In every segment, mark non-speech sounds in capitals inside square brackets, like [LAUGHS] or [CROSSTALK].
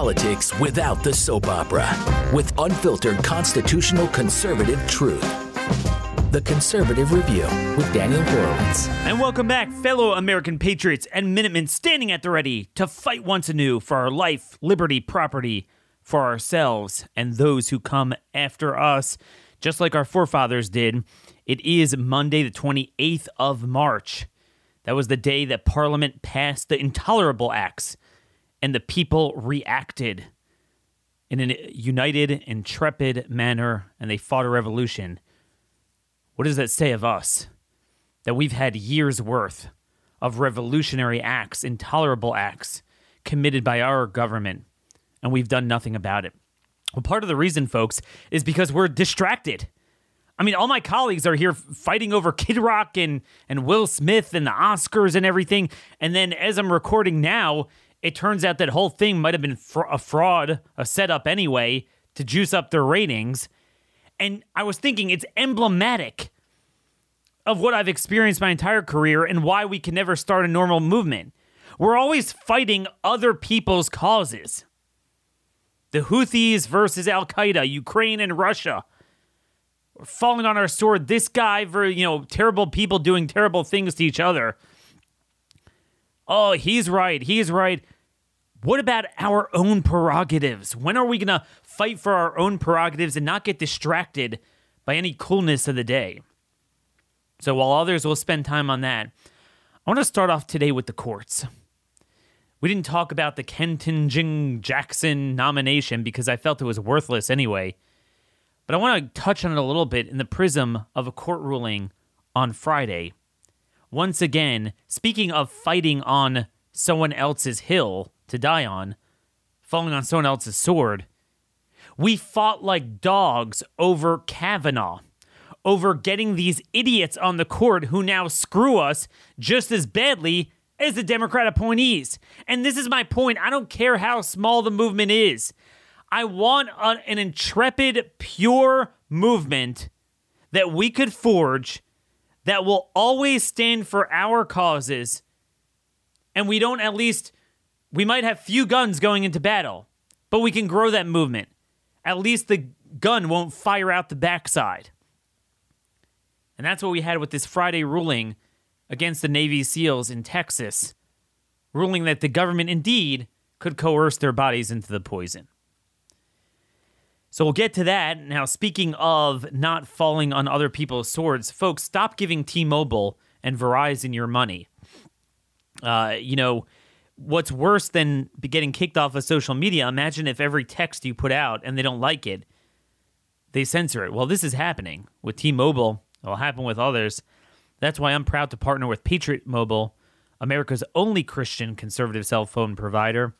politics without the soap opera with unfiltered constitutional conservative truth. The Conservative Review with Daniel Horowitz. And welcome back, fellow American patriots and Minutemen standing at the ready to fight once anew for our life, liberty, property, for ourselves and those who come after us, just like our forefathers did. It is Monday, the 28th of March. That was the day that Parliament passed the intolerable acts and the people reacted in a united, intrepid manner, and they fought a revolution. What does that say of us? That we've had years' worth of revolutionary acts, intolerable acts committed by our government, and we've done nothing about it. Well, part of the reason, folks, is because we're distracted. I mean, all my colleagues are here fighting over Kid Rock and, and Will Smith and the Oscars and everything. And then as I'm recording now, it turns out that whole thing might have been fr- a fraud, a setup anyway, to juice up their ratings. And I was thinking it's emblematic of what I've experienced my entire career and why we can never start a normal movement. We're always fighting other people's causes. The Houthis versus Al Qaeda, Ukraine and Russia. We're falling on our sword. This guy for, you know, terrible people doing terrible things to each other. Oh, he's right. He's right. What about our own prerogatives? When are we going to fight for our own prerogatives and not get distracted by any coolness of the day? So while others will spend time on that, I want to start off today with the courts. We didn't talk about the Ketanji Jackson nomination because I felt it was worthless anyway. But I want to touch on it a little bit in the prism of a court ruling on Friday once again, speaking of fighting on someone else's hill to die on, falling on someone else's sword, we fought like dogs over Kavanaugh, over getting these idiots on the court who now screw us just as badly as the Democrat appointees. And this is my point. I don't care how small the movement is. I want an intrepid, pure movement that we could forge that will always stand for our causes and we don't at least we might have few guns going into battle but we can grow that movement at least the gun won't fire out the backside and that's what we had with this friday ruling against the navy seals in texas ruling that the government indeed could coerce their bodies into the poison so we'll get to that. Now, speaking of not falling on other people's swords, folks, stop giving T Mobile and Verizon your money. Uh, you know, what's worse than getting kicked off of social media? Imagine if every text you put out and they don't like it, they censor it. Well, this is happening with T Mobile. It'll happen with others. That's why I'm proud to partner with Patriot Mobile, America's only Christian conservative cell phone provider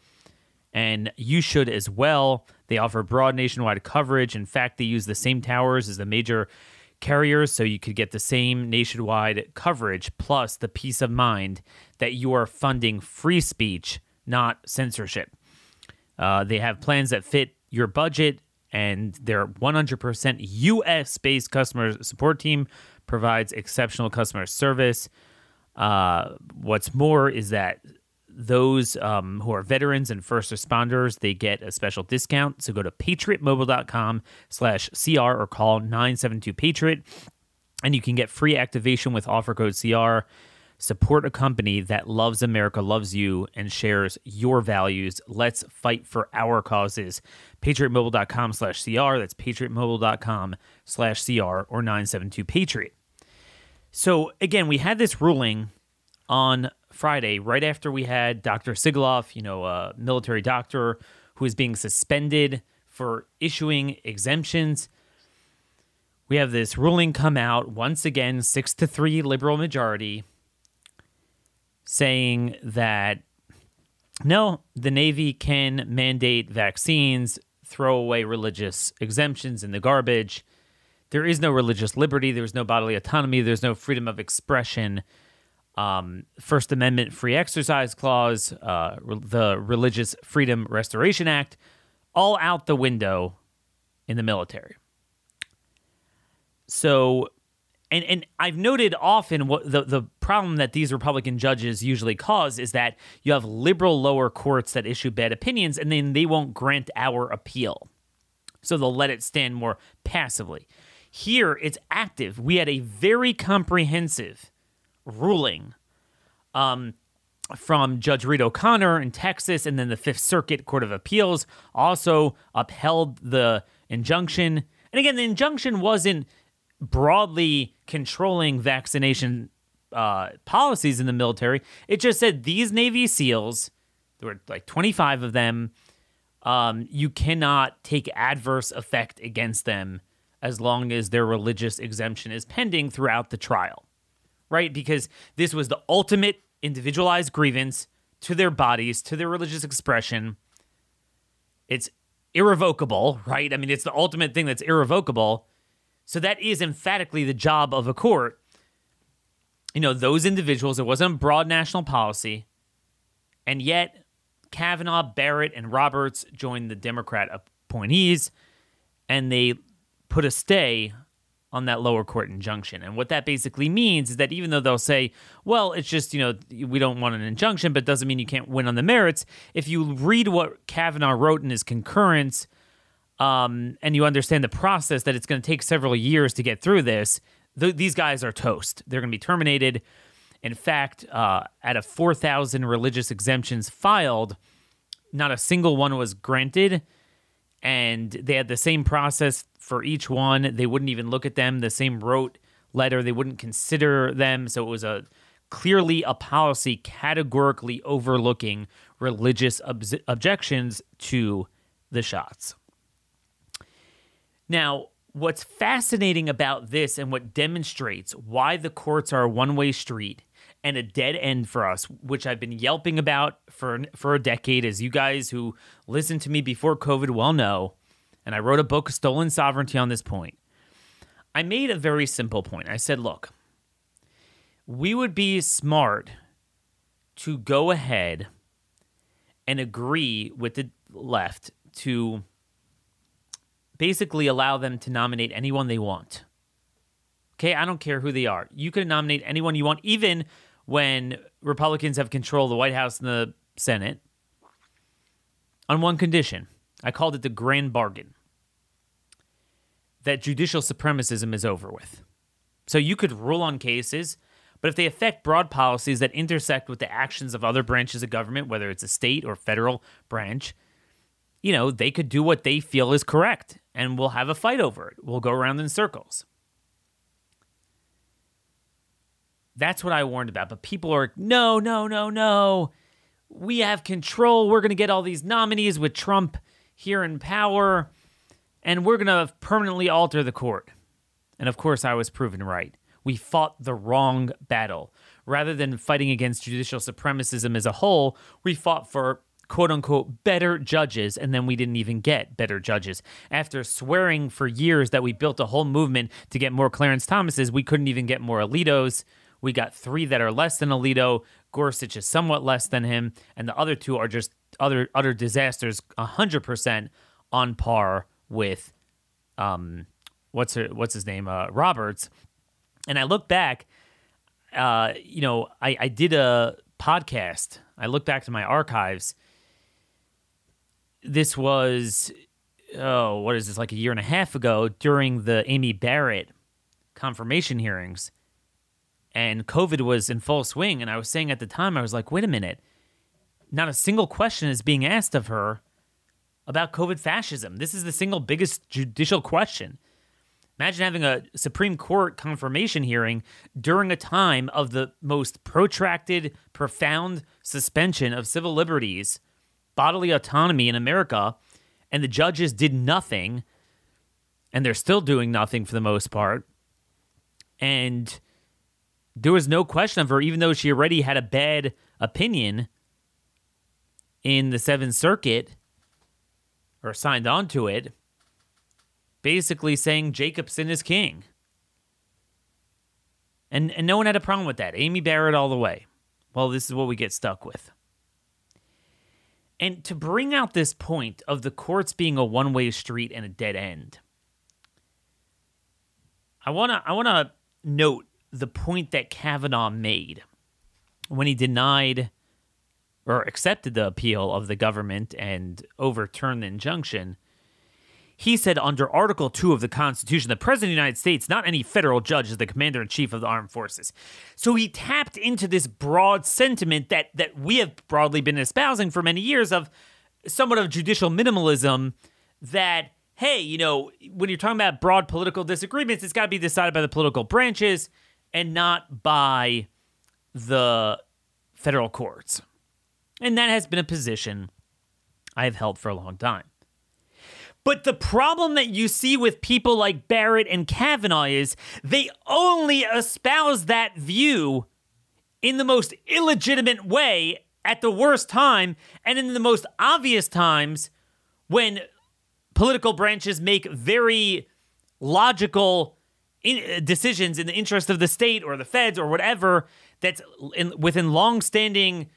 and you should as well. They offer broad nationwide coverage. In fact, they use the same towers as the major carriers, so you could get the same nationwide coverage plus the peace of mind that you are funding free speech, not censorship. Uh, they have plans that fit your budget, and their 100% US based customer support team provides exceptional customer service. Uh, what's more is that those um, who are veterans and first responders, they get a special discount. So go to patriotmobile.com slash CR or call 972-PATRIOT and you can get free activation with offer code CR. Support a company that loves America, loves you, and shares your values. Let's fight for our causes. PatriotMobile.com slash CR. That's PatriotMobile.com slash CR or 972-PATRIOT. So again, we had this ruling on Friday, right after we had Dr. Sigoloff, you know, a military doctor who is being suspended for issuing exemptions. We have this ruling come out once again, six to three liberal majority, saying that no, the Navy can mandate vaccines, throw away religious exemptions in the garbage. There is no religious liberty. There's no bodily autonomy. There's no freedom of expression um, First Amendment free exercise clause, uh, re- the Religious Freedom Restoration Act, all out the window in the military. So and and I've noted often what the the problem that these Republican judges usually cause is that you have liberal lower courts that issue bad opinions and then they won't grant our appeal. So they'll let it stand more passively. Here it's active. We had a very comprehensive ruling um, from Judge Reed O'Connor in Texas, and then the Fifth Circuit Court of Appeals also upheld the injunction. And again, the injunction wasn't broadly controlling vaccination uh, policies in the military. It just said these Navy SEALs, there were like 25 of them, um, you cannot take adverse effect against them as long as their religious exemption is pending throughout the trial, right? Because this was the ultimate individualized grievance to their bodies, to their religious expression. It's irrevocable, right? I mean, it's the ultimate thing that's irrevocable. So that is emphatically the job of a court. You know, those individuals, it wasn't broad national policy. And yet, Kavanaugh, Barrett, and Roberts joined the Democrat appointees, and they put a stay on that lower court injunction. And what that basically means is that even though they'll say, well, it's just, you know, we don't want an injunction, but doesn't mean you can't win on the merits. If you read what Kavanaugh wrote in his concurrence um, and you understand the process that it's going to take several years to get through this, th- these guys are toast. They're going to be terminated. In fact, uh, out of 4,000 religious exemptions filed, not a single one was granted. And they had the same process for each one. They wouldn't even look at them. The same wrote letter. They wouldn't consider them. So it was a clearly a policy categorically overlooking religious ob- objections to the shots. Now, what's fascinating about this and what demonstrates why the courts are a one way street and a dead end for us, which I've been yelping about for for a decade, as you guys who listened to me before COVID well know, and I wrote a book, Stolen Sovereignty, on this point. I made a very simple point. I said, look, we would be smart to go ahead and agree with the left to basically allow them to nominate anyone they want. Okay, I don't care who they are. You can nominate anyone you want, even when Republicans have control of the White House and the Senate, on one condition. I called it the grand bargain that judicial supremacism is over with. So you could rule on cases, but if they affect broad policies that intersect with the actions of other branches of government, whether it's a state or federal branch, you know, they could do what they feel is correct and we'll have a fight over it. We'll go around in circles. That's what I warned about. But people are, no, no, no, no. We have control. We're going to get all these nominees with Trump here in power, and we're going to permanently alter the court. And of course, I was proven right. We fought the wrong battle. Rather than fighting against judicial supremacism as a whole, we fought for quote unquote better judges, and then we didn't even get better judges. After swearing for years that we built a whole movement to get more Clarence Thomases, we couldn't even get more Alitos. We got three that are less than Alito. Gorsuch is somewhat less than him, and the other two are just other utter disasters, hundred percent on par with um, what's her, what's his name, uh, Roberts. And I look back, uh, you know, I, I did a podcast. I look back to my archives. This was, oh, what is this, like a year and a half ago during the Amy Barrett confirmation hearings and COVID was in full swing. And I was saying at the time, I was like, wait a minute, not a single question is being asked of her about COVID fascism. This is the single biggest judicial question. Imagine having a Supreme Court confirmation hearing during a time of the most protracted, profound suspension of civil liberties, bodily autonomy in America, and the judges did nothing, and they're still doing nothing for the most part. And there was no question of her, even though she already had a bad opinion in the Seventh Circuit or signed on to it, basically saying Jacobson is king. And, and no one had a problem with that. Amy Barrett all the way. Well, this is what we get stuck with. And to bring out this point of the courts being a one way street and a dead end, I wanna I wanna note the point that Kavanaugh made when he denied or accepted the appeal of the government and overturned the injunction. He said under Article 2 of the Constitution, the President of the United States, not any federal judge, is the commander in chief of the armed forces. So he tapped into this broad sentiment that, that we have broadly been espousing for many years of somewhat of judicial minimalism that, hey, you know, when you're talking about broad political disagreements, it's got to be decided by the political branches and not by the federal courts. And that has been a position I've held for a long time. But the problem that you see with people like Barrett and Kavanaugh is they only espouse that view in the most illegitimate way at the worst time and in the most obvious times when political branches make very logical in, uh, decisions in the interest of the state or the feds or whatever that's in, within long-standing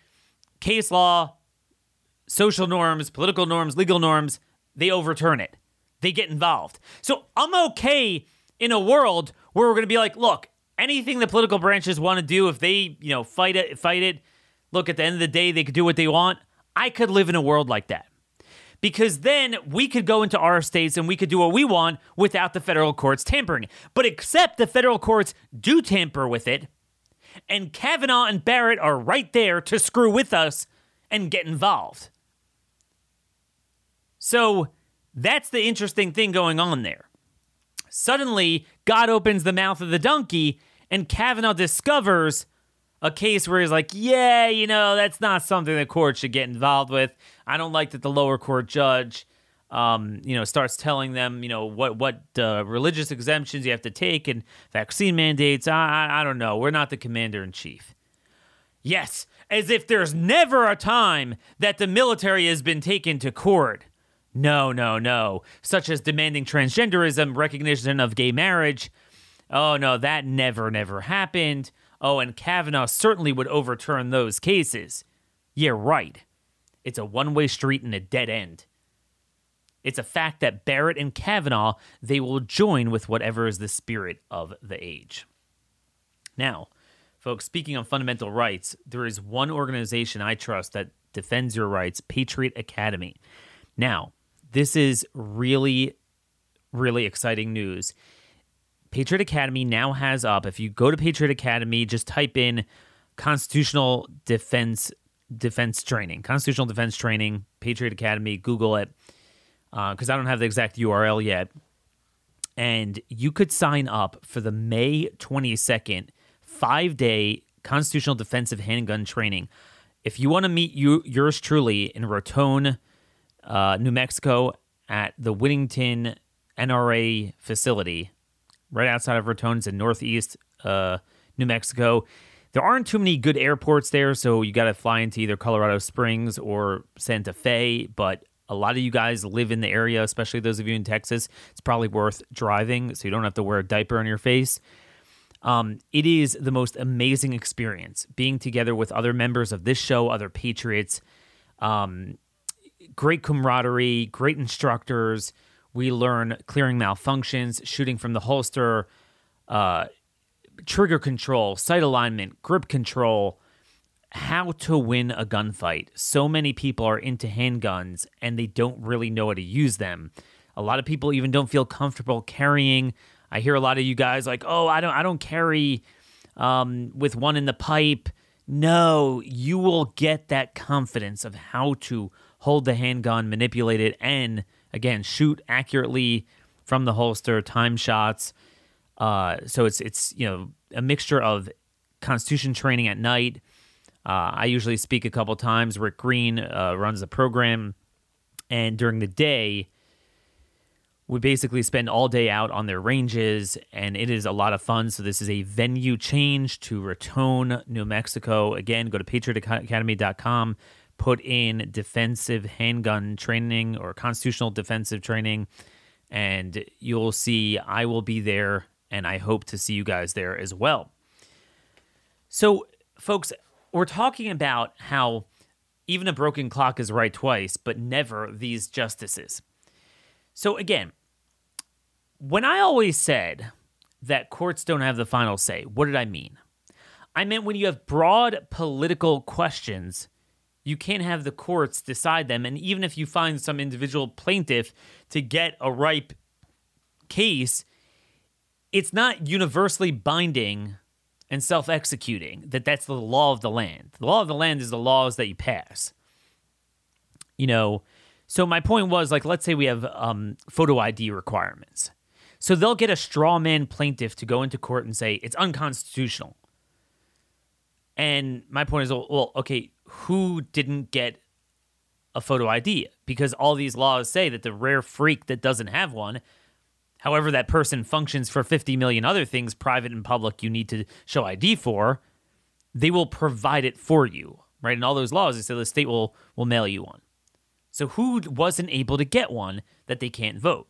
case law, social norms, political norms, legal norms, they overturn it. They get involved. So I'm okay in a world where we're going to be like, look, anything the political branches want to do, if they, you know, fight it, fight it. Look, at the end of the day, they could do what they want. I could live in a world like that because then we could go into our states and we could do what we want without the federal courts tampering. But except the federal courts do tamper with it, and Kavanaugh and Barrett are right there to screw with us and get involved. So that's the interesting thing going on there. Suddenly, God opens the mouth of the donkey, and Kavanaugh discovers a case where he's like, yeah, you know, that's not something the court should get involved with. I don't like that the lower court judge, um, you know, starts telling them, you know, what what uh, religious exemptions you have to take and vaccine mandates. I, I I don't know. We're not the commander in chief. Yes, as if there's never a time that the military has been taken to court. No, no, no. Such as demanding transgenderism, recognition of gay marriage. Oh no, that never, never happened. Oh, and Kavanaugh certainly would overturn those cases. Yeah, right. It's a one way street and a dead end. It's a fact that Barrett and Kavanaugh, they will join with whatever is the spirit of the age. Now, folks, speaking of fundamental rights, there is one organization I trust that defends your rights Patriot Academy. Now, this is really, really exciting news. Patriot Academy now has up. If you go to Patriot Academy, just type in constitutional defense defense training, constitutional defense training, Patriot Academy. Google it because uh, I don't have the exact URL yet. And you could sign up for the May 22nd five day constitutional defensive handgun training. If you want to meet you yours truly in Raton, uh, New Mexico, at the Whittington NRA facility, right outside of Raton. in Northeast uh, New Mexico. There aren't too many good airports there, so you got to fly into either Colorado Springs or Santa Fe. But a lot of you guys live in the area, especially those of you in Texas. It's probably worth driving, so you don't have to wear a diaper on your face. Um, it is the most amazing experience being together with other members of this show, other Patriots. Um, great camaraderie, great instructors. We learn clearing malfunctions, shooting from the holster, uh, trigger control, sight alignment, grip control, how to win a gunfight. So many people are into handguns and they don't really know how to use them. A lot of people even don't feel comfortable carrying. I hear a lot of you guys like, "Oh, I don't I don't carry um, with one in the pipe." No, you will get that confidence of how to hold the handgun, manipulate it, and again shoot accurately from the holster, time shots. Uh, so it's it's you know a mixture of Constitution training at night. Uh, I usually speak a couple times. Rick Green uh, runs the program, and during the day, we basically spend all day out on their ranges, and it is a lot of fun. So this is a venue change to Raton, New Mexico. Again, go to patriotacademy.com put in defensive handgun training or constitutional defensive training, and you'll see I will be there, and I hope to see you guys there as well. So, folks, we're talking about how even a broken clock is right twice, but never these justices. So, again, when I always said that courts don't have the final say. What did I mean? I meant when you have broad political questions, you can't have the courts decide them. And even if you find some individual plaintiff to get a ripe case, it's not universally binding and self executing that that's the law of the land. The law of the land is the laws that you pass. You know, so my point was like, let's say we have um, photo ID requirements. So they'll get a straw man plaintiff to go into court and say it's unconstitutional. And my point is, well, okay, who didn't get a photo ID? Because all these laws say that the rare freak that doesn't have one, however, that person functions for 50 million other things, private and public, you need to show ID for, they will provide it for you, right? And all those laws, they say the state will, will mail you one. So who wasn't able to get one that they can't vote?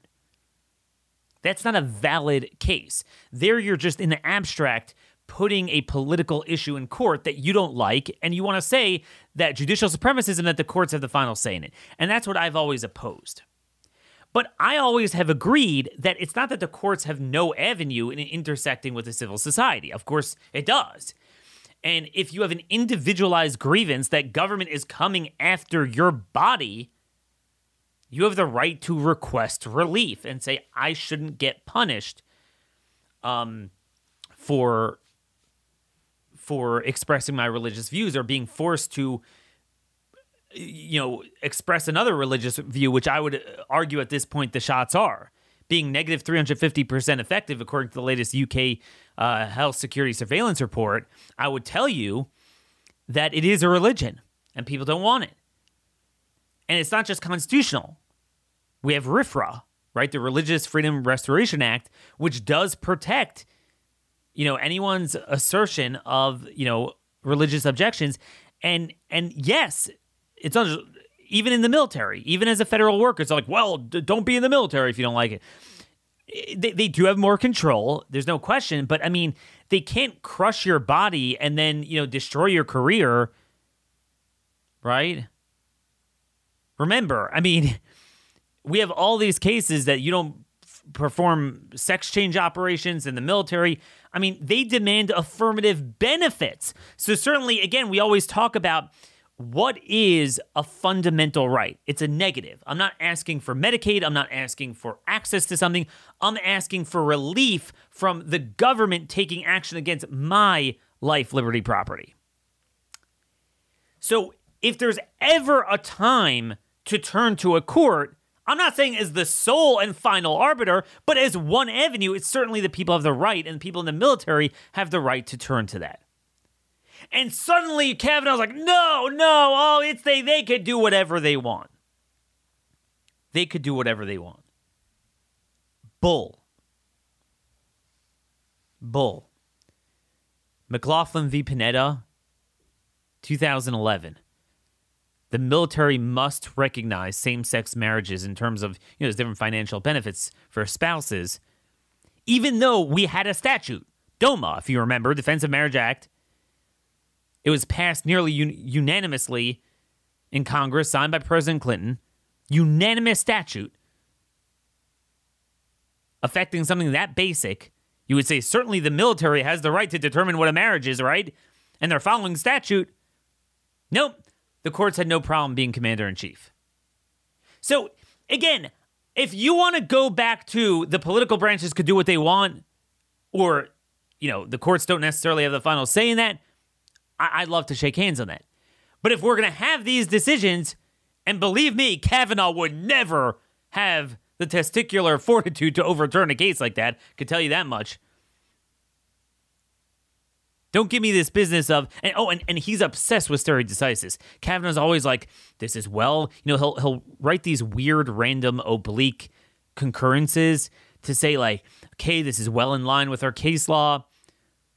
That's not a valid case. There, you're just in the abstract putting a political issue in court that you don't like, and you want to say that judicial supremacism that the courts have the final say in it. And that's what I've always opposed. But I always have agreed that it's not that the courts have no avenue in intersecting with the civil society. Of course, it does. And if you have an individualized grievance that government is coming after your body, you have the right to request relief and say I shouldn't get punished um, for for expressing my religious views or being forced to you know express another religious view which I would argue at this point the shots are. Being negative 350% effective according to the latest UK uh, health security surveillance report I would tell you that it is a religion and people don't want it. And it's not just constitutional. We have RFRA right? The Religious Freedom Restoration Act, which does protect, you know, anyone's assertion of, you know, religious objections. And and yes, it's under, even in the military, even as a federal worker, it's like, well, d- don't be in the military if you don't like it. Eh, they, they do have more control. There's no question. But I mean, they can't crush your body and then, you know, destroy your career. Right? Remember, I mean, [LAUGHS] we have all these cases that you don't perform sex change operations in the military. I mean, they demand affirmative benefits. So, certainly, again, we always talk about what is a fundamental right? It's a negative. I'm not asking for Medicaid. I'm not asking for access to something. I'm asking for relief from the government taking action against my life, liberty, property. So, if there's ever a time to turn to a court, I'm not saying as the sole and final arbiter, but as one avenue, it's certainly the people have the right, and people in the military have the right to turn to that. And suddenly Kavanaugh's like, no, no, oh, it's they they could do whatever they want. They could do whatever they want. Bull. Bull. McLaughlin v. Panetta, 2011 the military must recognize same-sex marriages in terms of you know there's different financial benefits for spouses even though we had a statute DOMA if you remember defense of marriage act. It was passed nearly un- unanimously in congress signed by president clinton unanimous statute affecting something that basic. You would say certainly the military has the right to determine what a marriage is right? And they're following statute. Nope the courts had no problem being commander in chief. So, again, if you want to go back to the political branches could do what they want, or, you know, the courts don't necessarily have the final say in that, I- would love to shake hands on that. But if we're going to have these decisions, and believe me, Kavanaugh would never have the testicular [LAUGHS] fortitude to overturn a case like that, could tell you that much. Don't give me this business of and oh and, and he's obsessed with stare decisis. Kavanaugh's always like, this is well, you know, he'll he'll write these weird, random, oblique concurrences to say like, okay, this is well in line with our case law.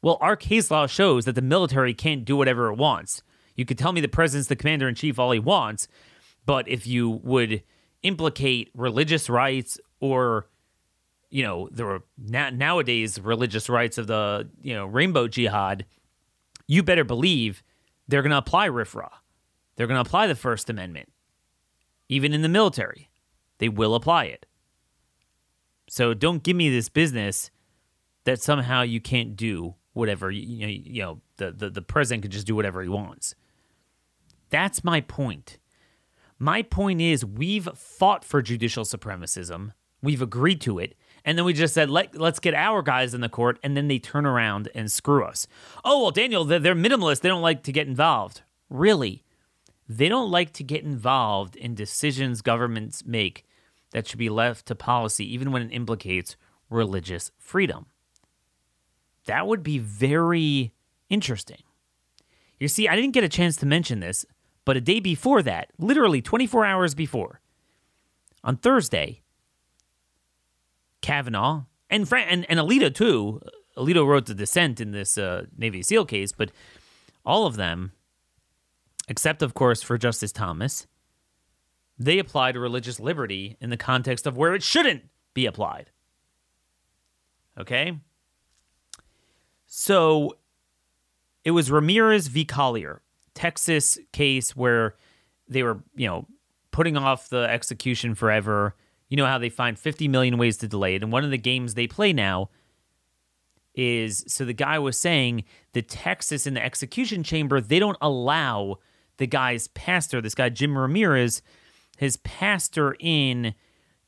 Well, our case law shows that the military can't do whatever it wants. You could tell me the president's the commander in chief all he wants, but if you would implicate religious rights or you know, there were na- nowadays religious rights of the, you know, rainbow jihad, you better believe they're going to apply RFRA. They're going to apply the First Amendment. Even in the military, they will apply it. So don't give me this business that somehow you can't do whatever you, you know the, the the president can just do whatever he wants. That's my point. My point is we've fought for judicial supremacism. We've agreed to it. And then we just said, Let, let's get our guys in the court. And then they turn around and screw us. Oh, well, Daniel, they're, they're minimalist. They don't like to get involved. Really? They don't like to get involved in decisions governments make that should be left to policy, even when it implicates religious freedom. That would be very interesting. You see, I didn't get a chance to mention this, but a day before that, literally 24 hours before, on Thursday, Kavanaugh and and, and Alito too. Alito wrote the dissent in this uh, Navy SEAL case, but all of them, except of course for Justice Thomas, they applied religious liberty in the context of where it shouldn't be applied. Okay? So it was Ramirez v. Collier, Texas case where they were, you know, putting off the execution forever. You know how they find 50 million ways to delay it. And one of the games they play now is so the guy was saying the Texas in the execution chamber, they don't allow the guy's pastor, this guy Jim Ramirez, his pastor in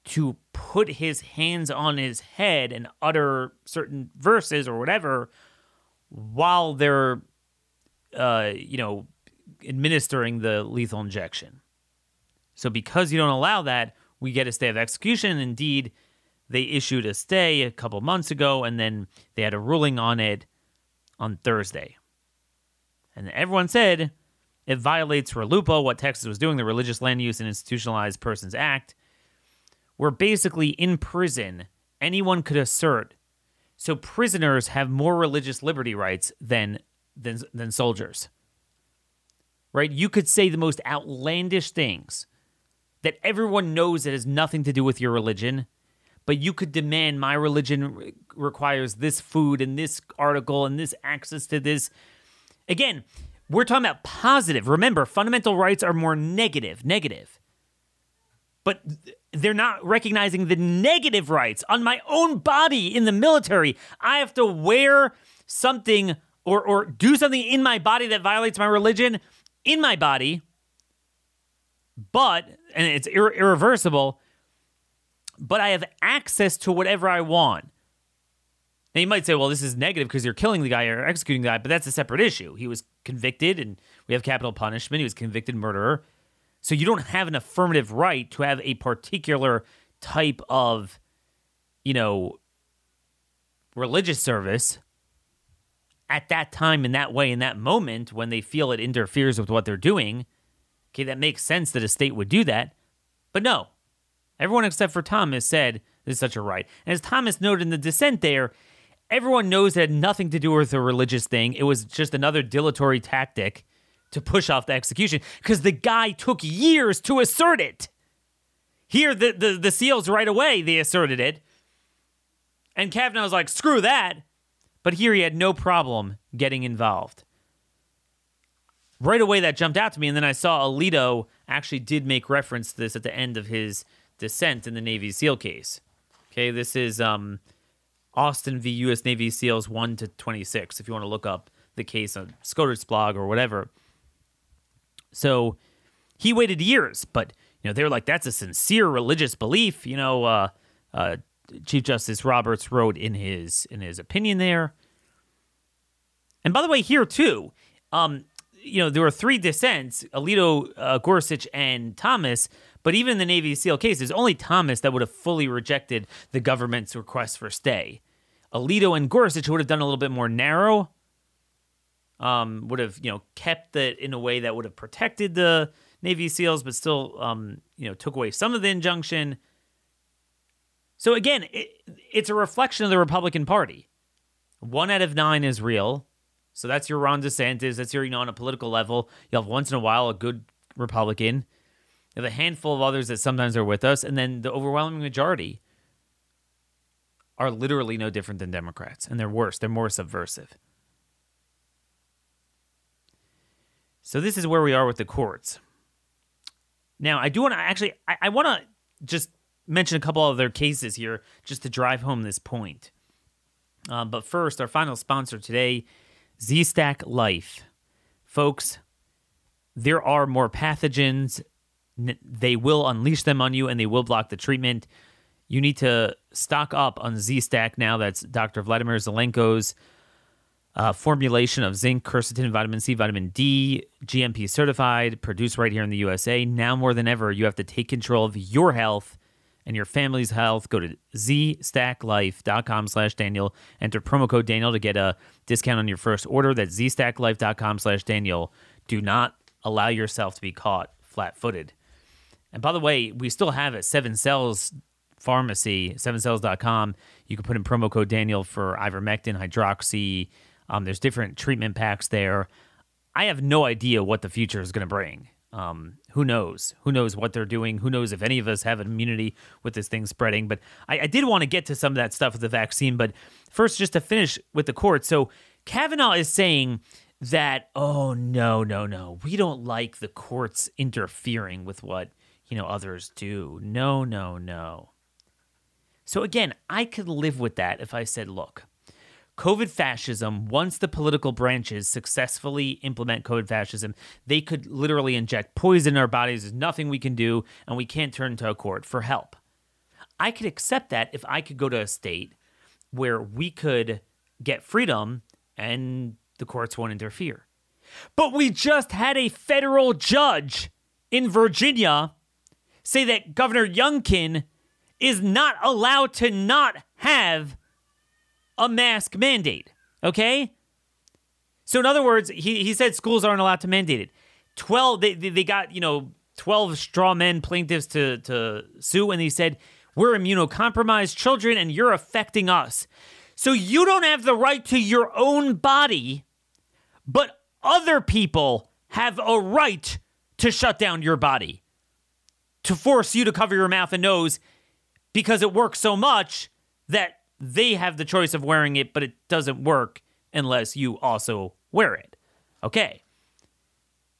to put his hands on his head and utter certain verses or whatever while they're uh, you know administering the lethal injection. So because you don't allow that, we get a stay of execution. Indeed, they issued a stay a couple months ago and then they had a ruling on it on Thursday. And everyone said it violates RLUIPA, what Texas was doing, the Religious Land Use and Institutionalized Persons Act, where basically in prison, anyone could assert. So prisoners have more religious liberty rights than than, than soldiers. Right? You could say the most outlandish things that everyone knows that has nothing to do with your religion, but you could demand my religion re- requires this food and this article and this access to this. Again, we're talking about positive. Remember, fundamental rights are more negative, negative. But they're not recognizing the negative rights on my own body in the military. I have to wear something or or do something in my body that violates my religion in my body. But and it's ir- irreversible, but I have access to whatever I want. Now you might say, well, this is negative because you're killing the guy or executing the guy, but that's a separate issue. He was convicted and we have capital punishment. He was convicted murderer. So you don't have an affirmative right to have a particular type of, you know, religious service at that time in that way in that moment when they feel it interferes with what they're doing. Okay, that makes sense that a state would do that. But no, everyone except for Thomas said this is such a right. And as Thomas noted in the dissent there, everyone knows it had nothing to do with a religious thing. It was just another dilatory tactic to push off the execution because the guy took years to assert it. Here, the, the, the SEALs right away, they asserted it. And Kavanaugh was like, screw that. But here he had no problem getting involved. Right away, that jumped out to me. And then I saw Alito actually did make reference to this at the end of his dissent in the Navy SEAL case. Okay, this is um, Austin v. U.S. Navy SEALs 1 to 26, if you want to look up the case on SCOTUS blog or whatever. So he waited years, but you know they were like, "That's a sincere religious belief." You know, uh, uh, Chief Justice Roberts wrote in his in his opinion there. And by the way, here too, um, you know, there were three dissents: Alito, uh, Gorsuch, and Thomas. But even in the Navy SEAL case, there's only Thomas that would have fully rejected the government's request for stay. Alito and Gorsuch would have done a little bit more narrow. Um, would have you know kept it in a way that would have protected the Navy SEALs, but still um, you know took away some of the injunction. So again, it, it's a reflection of the Republican Party. One out of nine is real. So that's your Ron DeSantis. That's your, you know, on a political level. You'll have once in a while a good Republican. You have a handful of others that sometimes are with us. And then the overwhelming majority are literally no different than Democrats, and they're worse. They're more subversive. So this is where we are with the courts. Now, I do want to actually, I, I want to just mention a couple other cases here just to drive home this point. Um, but first, our final sponsor today, Z Stack Life. Folks, there are more pathogens. They will unleash them on you and they will block the treatment. You need to stock up on Z Stack now. That's Dr. Vladimir Zelenko's uh, formulation of zinc, quercetin, vitamin C, vitamin D, GMP certified, produced right here in the USA. Now more than ever, you have to take control of your health and your family's health. Go to zstacklife.com slash Daniel. Enter promo code Daniel to get a discount on your first order. That's zstacklife.com slash Daniel. Do not allow yourself to be caught flat-footed. And by the way, we still have it, Seven Cells Pharmacy, sevencells.com. You can put in promo code Daniel for ivermectin, hydroxy, um, there's different treatment packs there. I have no idea what the future is going to bring. Um, who knows? Who knows what they're doing? Who knows if any of us have immunity with this thing spreading? But I, I did want to get to some of that stuff with the vaccine. But first, just to finish with the court. So Kavanaugh is saying that, oh, no, no, no. We don't like the courts interfering with what, you know, others do. No, no, no. So again, I could live with that if I said, look, COVID fascism, once the political branches successfully implement COVID fascism, they could literally inject poison in our bodies. There's nothing we can do, and we can't turn to a court for help. I could accept that if I could go to a state where we could get freedom and the courts won't interfere. But we just had a federal judge in Virginia say that Governor Youngkin is not allowed to not have a mask mandate. Okay? So in other words, he, he said schools aren't allowed to mandate it. 12 they, they got, you know, 12 straw men plaintiffs to to sue and he said, "We're immunocompromised children and you're affecting us." So you don't have the right to your own body, but other people have a right to shut down your body. To force you to cover your mouth and nose because it works so much that they have the choice of wearing it, but it doesn't work unless you also wear it. Okay.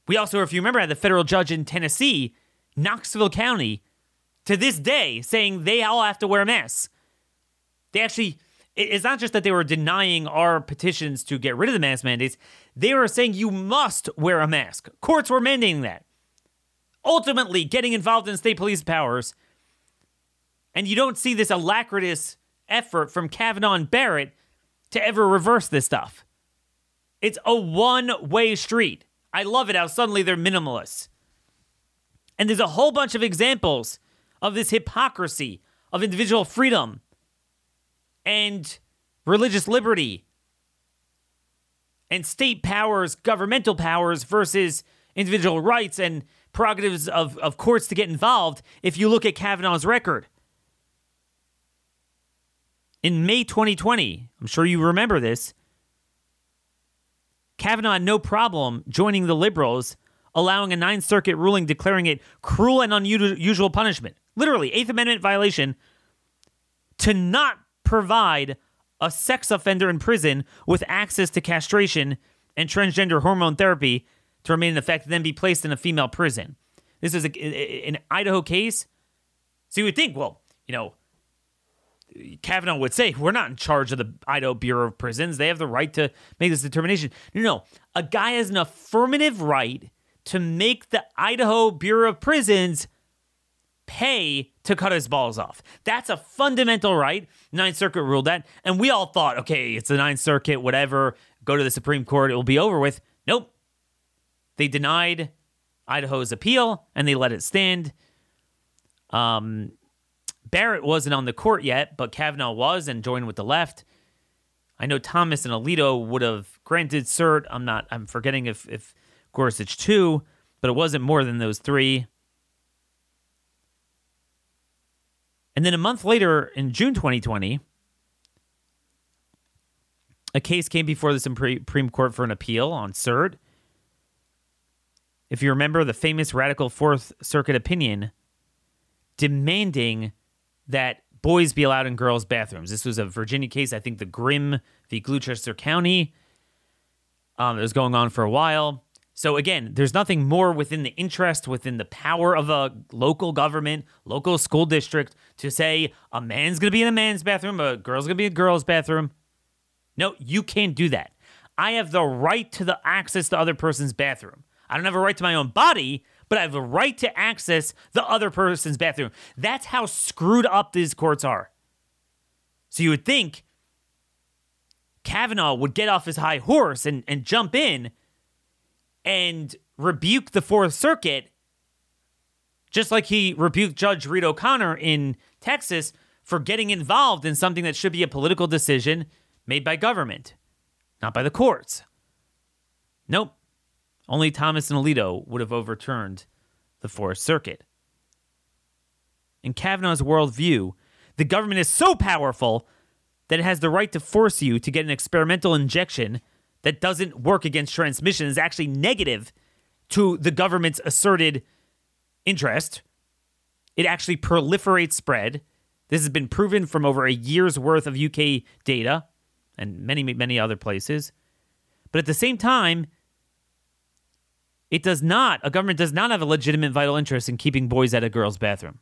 We also, if you remember, had the federal judge in Tennessee, Knoxville County, to this day saying they all have to wear masks. They actually, it's not just that they were denying our petitions to get rid of the mask mandates, they were saying you must wear a mask. Courts were mandating that. Ultimately, getting involved in state police powers. And you don't see this alacritous effort from Kavanaugh and Barrett to ever reverse this stuff. It's a one way street. I love it how suddenly they're minimalists. And there's a whole bunch of examples of this hypocrisy of individual freedom and religious liberty and state powers, governmental powers versus individual rights and prerogatives of, of courts to get involved if you look at Kavanaugh's record in May 2020, I'm sure you remember this, Kavanaugh had no problem joining the liberals, allowing a Ninth Circuit ruling declaring it cruel and unusual punishment, literally, Eighth Amendment violation, to not provide a sex offender in prison with access to castration and transgender hormone therapy to remain in effect and then be placed in a female prison. This is a, an Idaho case. So you would think, well, you know, Kavanaugh would say, we're not in charge of the Idaho Bureau of Prisons. They have the right to make this determination. No, no. A guy has an affirmative right to make the Idaho Bureau of Prisons pay to cut his balls off. That's a fundamental right. Ninth Circuit ruled that. And we all thought, okay, it's the Ninth Circuit, whatever, go to the Supreme Court, it will be over with. Nope. They denied Idaho's appeal and they let it stand. Um, Barrett wasn't on the court yet, but Kavanaugh was and joined with the left. I know Thomas and Alito would have granted cert. I'm not. I'm forgetting if if Gorsuch too, but it wasn't more than those three. And then a month later, in June 2020, a case came before the Supreme Court for an appeal on cert. If you remember the famous radical Fourth Circuit opinion demanding that boys be allowed in girls' bathrooms. This was a Virginia case, I think the Grimm v. Gloucester County. Um, it was going on for a while. So again, there's nothing more within the interest, within the power of a local government, local school district to say a man's to be in a man's bathroom, a girl's to be in a girl's bathroom. No, you can't do that. I have the right to the access to the other person's bathroom. I don't have a right to my own body, but I have a right to access the other person's bathroom. That's how screwed up these courts are. So you would think Kavanaugh would get off his high horse and, and jump in and rebuke the Fourth Circuit, just like he rebuked Judge Reed O'Connor in Texas for getting involved in something that should be a political decision made by government, not by the courts. Nope. Only Thomas and Alito would have overturned the Fourth Circuit. In Kavanaugh's worldview, the government is so powerful that it has the right to force you to get an experimental injection that doesn't work against transmission, is actually negative to the government's asserted interest. It actually proliferates spread. This has been proven from over a year's worth of UK data and many, many other places. But at the same time, it does not, a government does not have a legitimate vital interest in keeping boys at a girl's bathroom.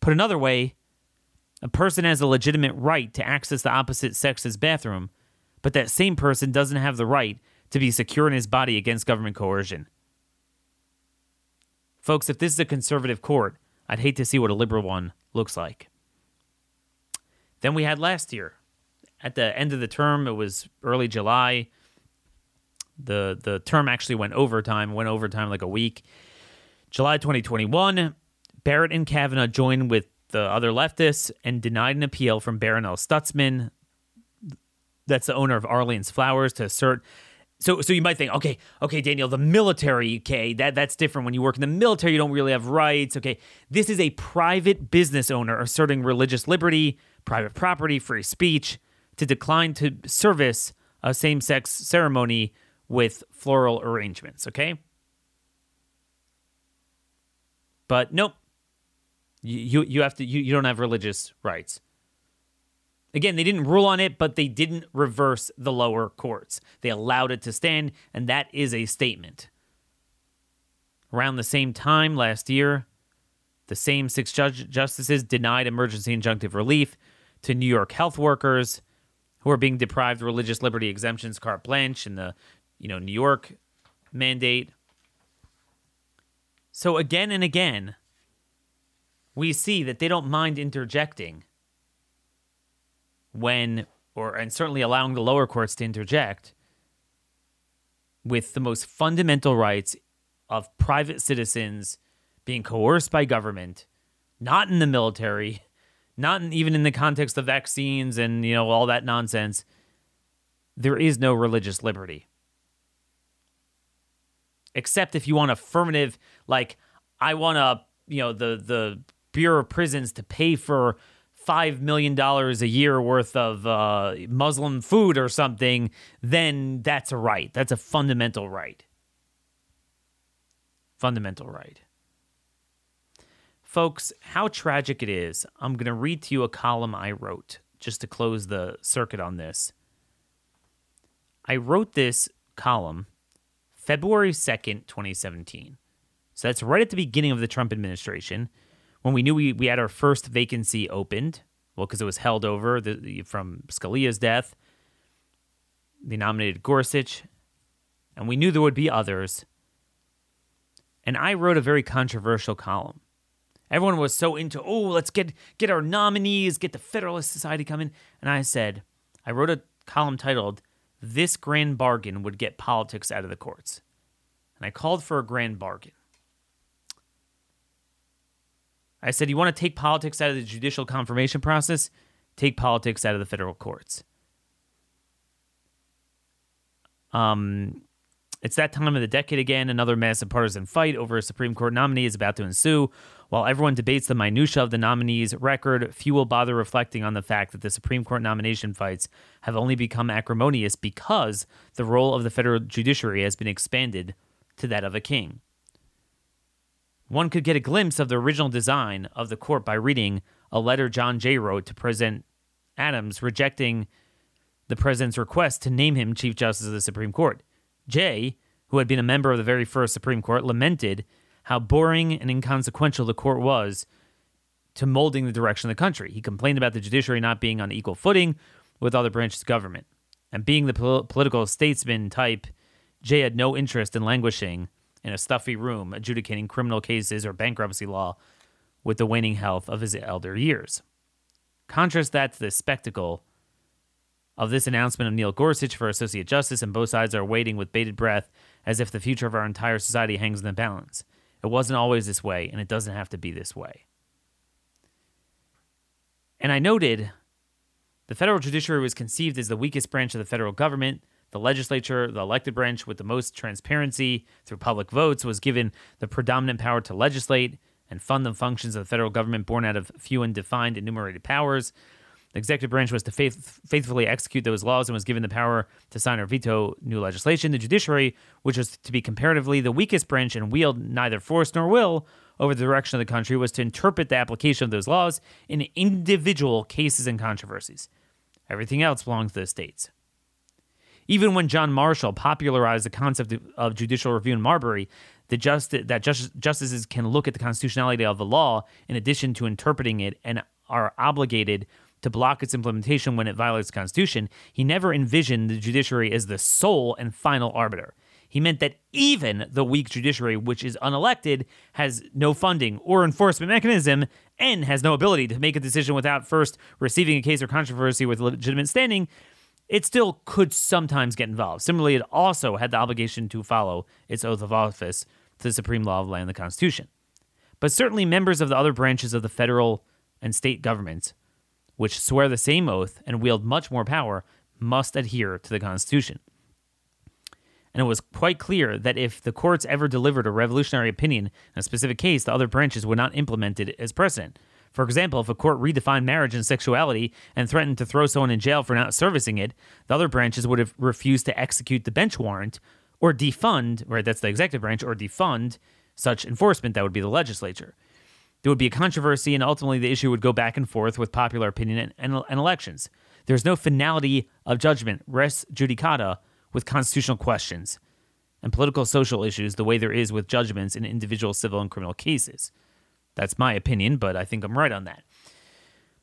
Put another way, a person has a legitimate right to access the opposite sex's bathroom, but that same person doesn't have the right to be secure in his body against government coercion. Folks, if this is a conservative court, I'd hate to see what a liberal one looks like. Then we had last year. At the end of the term, it was early July the the term actually went overtime, went overtime like a week. July 2021, Barrett and Kavanaugh joined with the other leftists and denied an appeal from Barronelle Stutzman, that's the owner of Arlene's Flowers, to assert. So, so you might think, okay, okay, Daniel, the military, okay, that that's different. When you work in the military, you don't really have rights. Okay, this is a private business owner asserting religious liberty, private property, free speech, to decline to service a same-sex ceremony with floral arrangements, okay? But nope. You, you, have to you, you don't have religious rights. Again, they didn't rule on it, but they didn't reverse the lower courts. They allowed it to stand, and that is a statement. Around the same time last year, the same six judge- justices denied emergency injunctive relief to New York health workers who are being deprived religious liberty exemptions carte blanche in the you know, New York mandate. So again and again, we see that they don't mind interjecting when, or and certainly allowing the lower courts to interject with the most fundamental rights of private citizens being coerced by government, not in the military, not in, even in the context of vaccines and you know all that nonsense. There is no religious liberty except if you want affirmative, like I want to, you know, the the Bureau of Prisons to pay for five million dollars a year worth of uh, Muslim food or something, then that's a right. That's a fundamental right. Fundamental right. Folks, how tragic it is. I'm going to read to you a column I wrote just to close the circuit on this. I wrote this column February 2nd, 2017. So that's right at the beginning of the Trump administration when we knew we, we had our first vacancy opened. Well, because it was held over the, from Scalia's death. They nominated Gorsuch, and we knew there would be others. And I wrote a very controversial column. Everyone was so into, oh, let's get get our nominees, get the Federalist Society coming. And I said, I wrote a column titled this grand bargain would get politics out of the courts. And I called for a grand bargain. I said, You want to take politics out of the judicial confirmation process? Take politics out of the federal courts. Um, it's that time of the decade again. Another massive partisan fight over a Supreme Court nominee is about to ensue. While everyone debates the minutiae of the nominee's record, few will bother reflecting on the fact that the Supreme Court nomination fights have only become acrimonious because the role of the federal judiciary has been expanded to that of a king. One could get a glimpse of the original design of the court by reading a letter John Jay wrote to President Adams rejecting the president's request to name him Chief Justice of the Supreme Court. Jay, who had been a member of the very first Supreme Court, lamented how boring and inconsequential the court was to molding the direction of the country. He complained about the judiciary not being on equal footing with other branches of government. And being the pol- political statesman type, Jay had no interest in languishing in a stuffy room adjudicating criminal cases or bankruptcy law with the waning health of his elder years. Contrast that to the spectacle of this announcement of Neil Gorsuch for Associate Justice, and both sides are waiting with bated breath as if the future of our entire society hangs in the balance. It wasn't always this way, and it doesn't have to be this way. And I noted the federal judiciary was conceived as the weakest branch of the federal government. The legislature, the elected branch with the most transparency through public votes, was given the predominant power to legislate and fund the functions of the federal government born out of few and defined enumerated powers. The executive branch was to faith- faithfully execute those laws and was given the power to sign or veto new legislation. The judiciary, which was to be comparatively the weakest branch and wield neither force nor will over the direction of the country, was to interpret the application of those laws in individual cases and controversies. Everything else belongs to the states. Even when John Marshall popularized the concept of judicial review in Marbury, the just, that just, justices can look at the constitutionality of the law in addition to interpreting it and are obligated to block its implementation when it violates the Constitution, he never envisioned the judiciary as the sole and final arbiter. He meant that even the weak judiciary, which is unelected, has no funding or enforcement mechanism and has no ability to make a decision without first receiving a case or controversy with legitimate standing, it still could sometimes get involved. Similarly, it also had the obligation to follow its oath of office to the supreme law of the land, the Constitution. But certainly members of the other branches of the federal and state governments which swear the same oath and wield much more power, must adhere to the Constitution. And it was quite clear that if the courts ever delivered a revolutionary opinion in a specific case, the other branches would not implement it as precedent. For example, if a court redefined marriage and sexuality and threatened to throw someone in jail for not servicing it, the other branches would have refused to execute the bench warrant or defund, right, that's the executive branch, or defund such enforcement, that would be the legislature. There would be a controversy, and ultimately the issue would go back and forth with popular opinion and, and, and elections. There's no finality of judgment, res judicata, with constitutional questions and political social issues the way there is with judgments in individual civil and criminal cases. That's my opinion, but I think I'm right on that.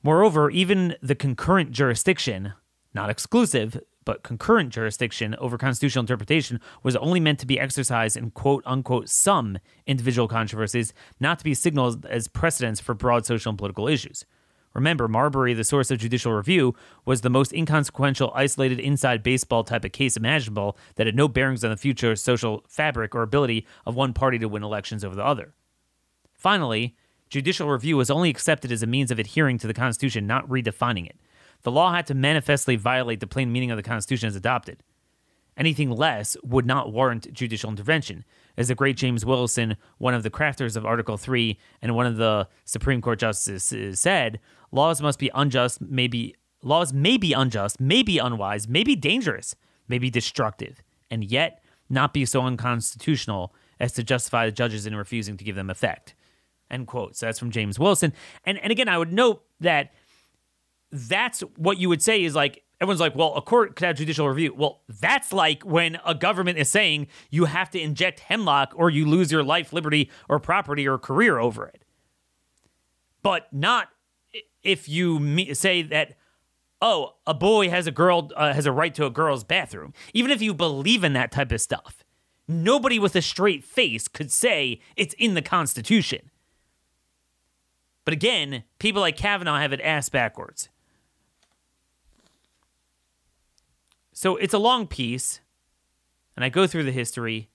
Moreover, even the concurrent jurisdiction, not exclusive, but concurrent jurisdiction over constitutional interpretation was only meant to be exercised in quote unquote some individual controversies, not to be signaled as precedents for broad social and political issues. Remember, Marbury, the source of judicial review, was the most inconsequential, isolated inside baseball type of case imaginable that had no bearings on the future social fabric or ability of one party to win elections over the other. Finally, judicial review was only accepted as a means of adhering to the Constitution, not redefining it. The law had to manifestly violate the plain meaning of the Constitution as adopted. Anything less would not warrant judicial intervention. As the great James Wilson, one of the crafters of Article 3 and one of the Supreme Court justices, said, laws must be unjust, maybe laws may be unjust, may be unwise, may be dangerous, may be destructive, and yet not be so unconstitutional as to justify the judges in refusing to give them effect. End quote. So that's from James Wilson. And and again, I would note that that's what you would say is like everyone's like, well, a court could have judicial review. Well, that's like when a government is saying you have to inject hemlock or you lose your life, liberty, or property or career over it. But not if you say that, oh, a boy has a girl uh, has a right to a girl's bathroom. Even if you believe in that type of stuff, nobody with a straight face could say it's in the Constitution. But again, people like Kavanaugh have it ass backwards. So it's a long piece, and I go through the history.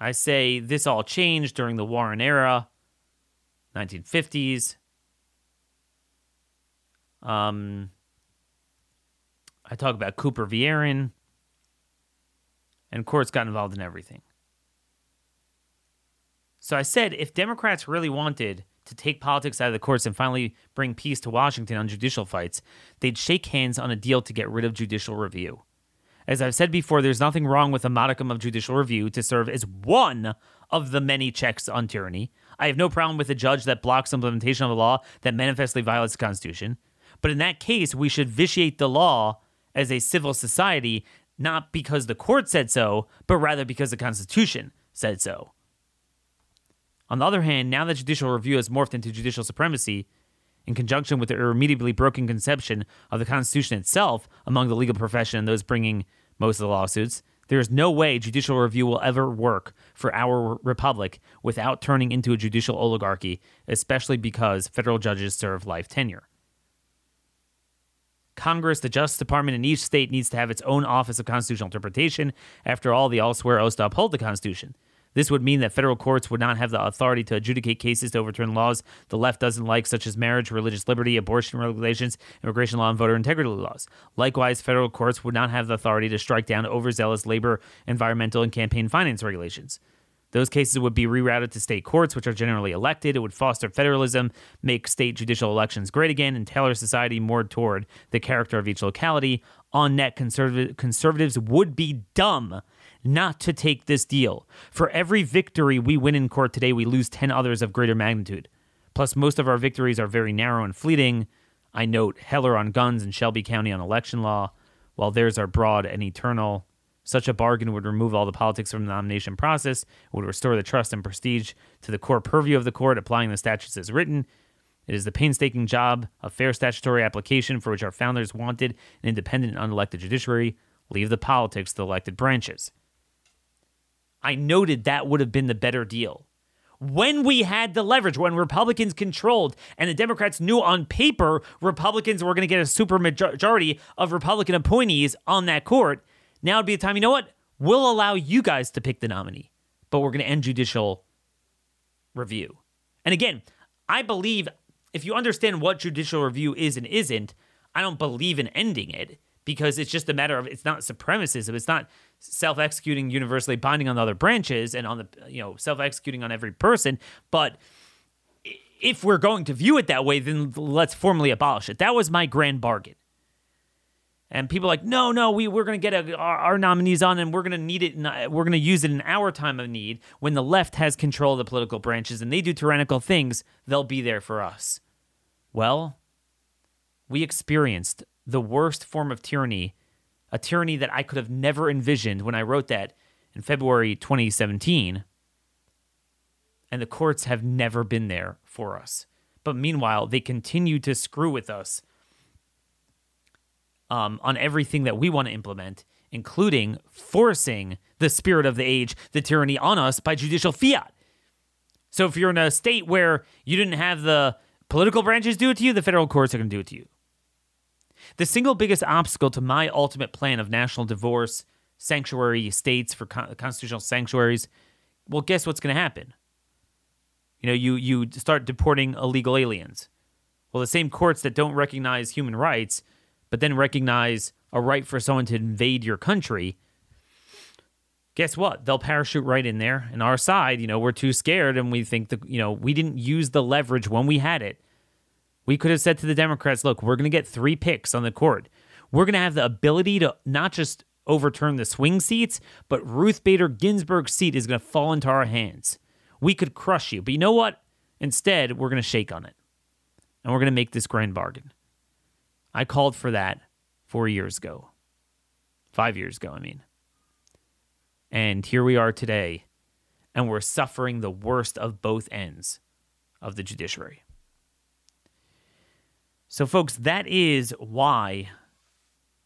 I say this all changed during the Warren era, 1950s. Um, I talk about Cooper v. Aaron, and courts got involved in everything. So I said if Democrats really wanted to take politics out of the courts and finally bring peace to Washington on judicial fights, they'd shake hands on a deal to get rid of judicial review. As I've said before, there's nothing wrong with a modicum of judicial review to serve as one of the many checks on tyranny. I have no problem with a judge that blocks implementation of a law that manifestly violates the Constitution. But in that case, we should vitiate the law as a civil society, not because the court said so, but rather because the Constitution said so. On the other hand, now that judicial review has morphed into judicial supremacy, in conjunction with the irremediably broken conception of the Constitution itself among the legal profession and those bringing most of the lawsuits, there is no way judicial review will ever work for our republic without turning into a judicial oligarchy, especially because federal judges serve life tenure. Congress, the Justice Department in each state needs to have its own Office of Constitutional Interpretation. After all, they all swear oaths to uphold the Constitution. This would mean that federal courts would not have the authority to adjudicate cases to overturn laws the left doesn't like, such as marriage, religious liberty, abortion regulations, immigration law, and voter integrity laws. Likewise, federal courts would not have the authority to strike down overzealous labor, environmental, and campaign finance regulations. Those cases would be rerouted to state courts, which are generally elected. It would foster federalism, make state judicial elections great again, and tailor society more toward the character of each locality. On net, conservative, conservatives would be dumb not to take this deal. For every victory we win in court today, we lose 10 others of greater magnitude. Plus, most of our victories are very narrow and fleeting. I note Heller on guns and Shelby County on election law, while theirs are broad and eternal. Such a bargain would remove all the politics from the nomination process, would restore the trust and prestige to the core purview of the court, applying the statutes as written. It is the painstaking job of fair statutory application for which our founders wanted an independent unelected judiciary. Leave the politics to the elected branches. I noted that would have been the better deal. When we had the leverage, when Republicans controlled and the Democrats knew on paper Republicans were going to get a super majority of Republican appointees on that court, now would be the time, you know what? We'll allow you guys to pick the nominee, but we're going to end judicial review. And again, I believe if you understand what judicial review is and isn't, I don't believe in ending it because it's just a matter of it's not supremacism. It's not self executing universally binding on the other branches and on the, you know, self executing on every person. But if we're going to view it that way, then let's formally abolish it. That was my grand bargain. And people like, no, no, we, we're going to get a, our, our, nominees on and we're going to need it. In, we're going to use it in our time of need. When the left has control of the political branches and they do tyrannical things, they'll be there for us. Well, we experienced the worst form of tyranny, a tyranny that I could have never envisioned when I wrote that in February 2017. And the courts have never been there for us. But meanwhile, they continue to screw with us um, on everything that we want to implement, including forcing the spirit of the age, the tyranny on us by judicial fiat. So if you're in a state where you didn't have the political branches do it to you, the federal courts are going to do it to you. The single biggest obstacle to my ultimate plan of national divorce, sanctuary states for con- constitutional sanctuaries, well, guess what's going to happen? You know, you you start deporting illegal aliens. Well, the same courts that don't recognize human rights but then recognize a right for someone to invade your country, guess what? They'll parachute right in there. And our side, you know, we're too scared and we think that, you know, we didn't use the leverage when we had it. We could have said to the Democrats, look, we're going to get three picks on the court. We're going to have the ability to not just overturn the swing seats, but Ruth Bader Ginsburg's seat is going to fall into our hands. We could crush you. But you know what? Instead, we're going to shake on it. And we're going to make this grand bargain. I called for that four years ago, five years ago, I mean. And here we are today, and we're suffering the worst of both ends of the judiciary. So, folks, that is why,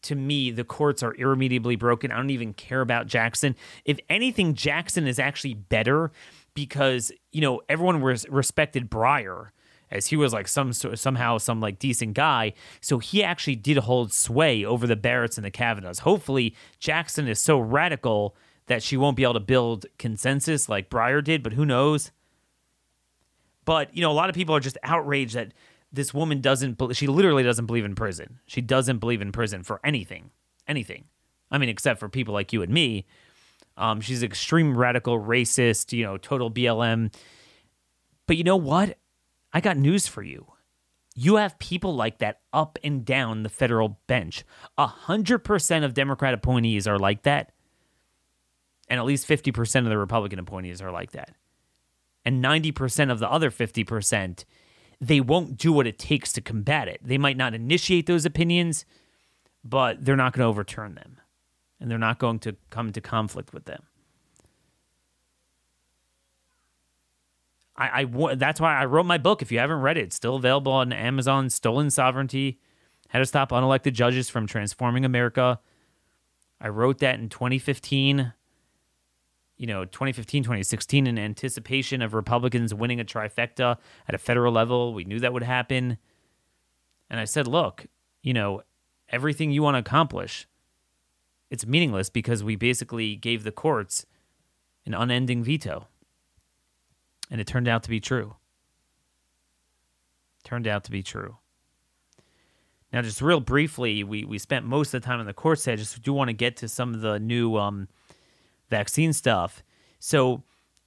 to me, the courts are irremediably broken. I don't even care about Jackson. If anything, Jackson is actually better because, you know, everyone res- respected Breyer as he was like some somehow some like decent guy. So he actually did hold sway over the Barretts and the Kavanaughs. Hopefully, Jackson is so radical that she won't be able to build consensus like Breyer did, but who knows? But you know, a lot of people are just outraged that this woman doesn't. She literally doesn't believe in prison. She doesn't believe in prison for anything, anything. I mean, except for people like you and me. Um, she's extreme radical, racist, you know, total BLM. But you know what? I got news for you. You have people like that up and down the federal bench. A hundred percent of Democrat appointees are like that. And at least 50% of the Republican appointees are like that. And 90% of the other 50%, they won't do what it takes to combat it. They might not initiate those opinions, but they're not going to overturn them. And they're not going to come into conflict with them. I, I that's why I wrote my book. If you haven't read it, it's still available on Amazon. Stolen Sovereignty: How to Stop Unelected Judges from Transforming America. I wrote that in 2015. You know, 2015, 2016, in anticipation of Republicans winning a trifecta at a federal level. We knew that would happen. And I said, look, you know, everything you want to accomplish, it's meaningless because we basically gave the courts an unending veto. And it turned out to be true. Turned out to be true. Now, just real briefly, we, we spent most of the time in the courts. I just do want to get to some of the new um, vaccine stuff. So,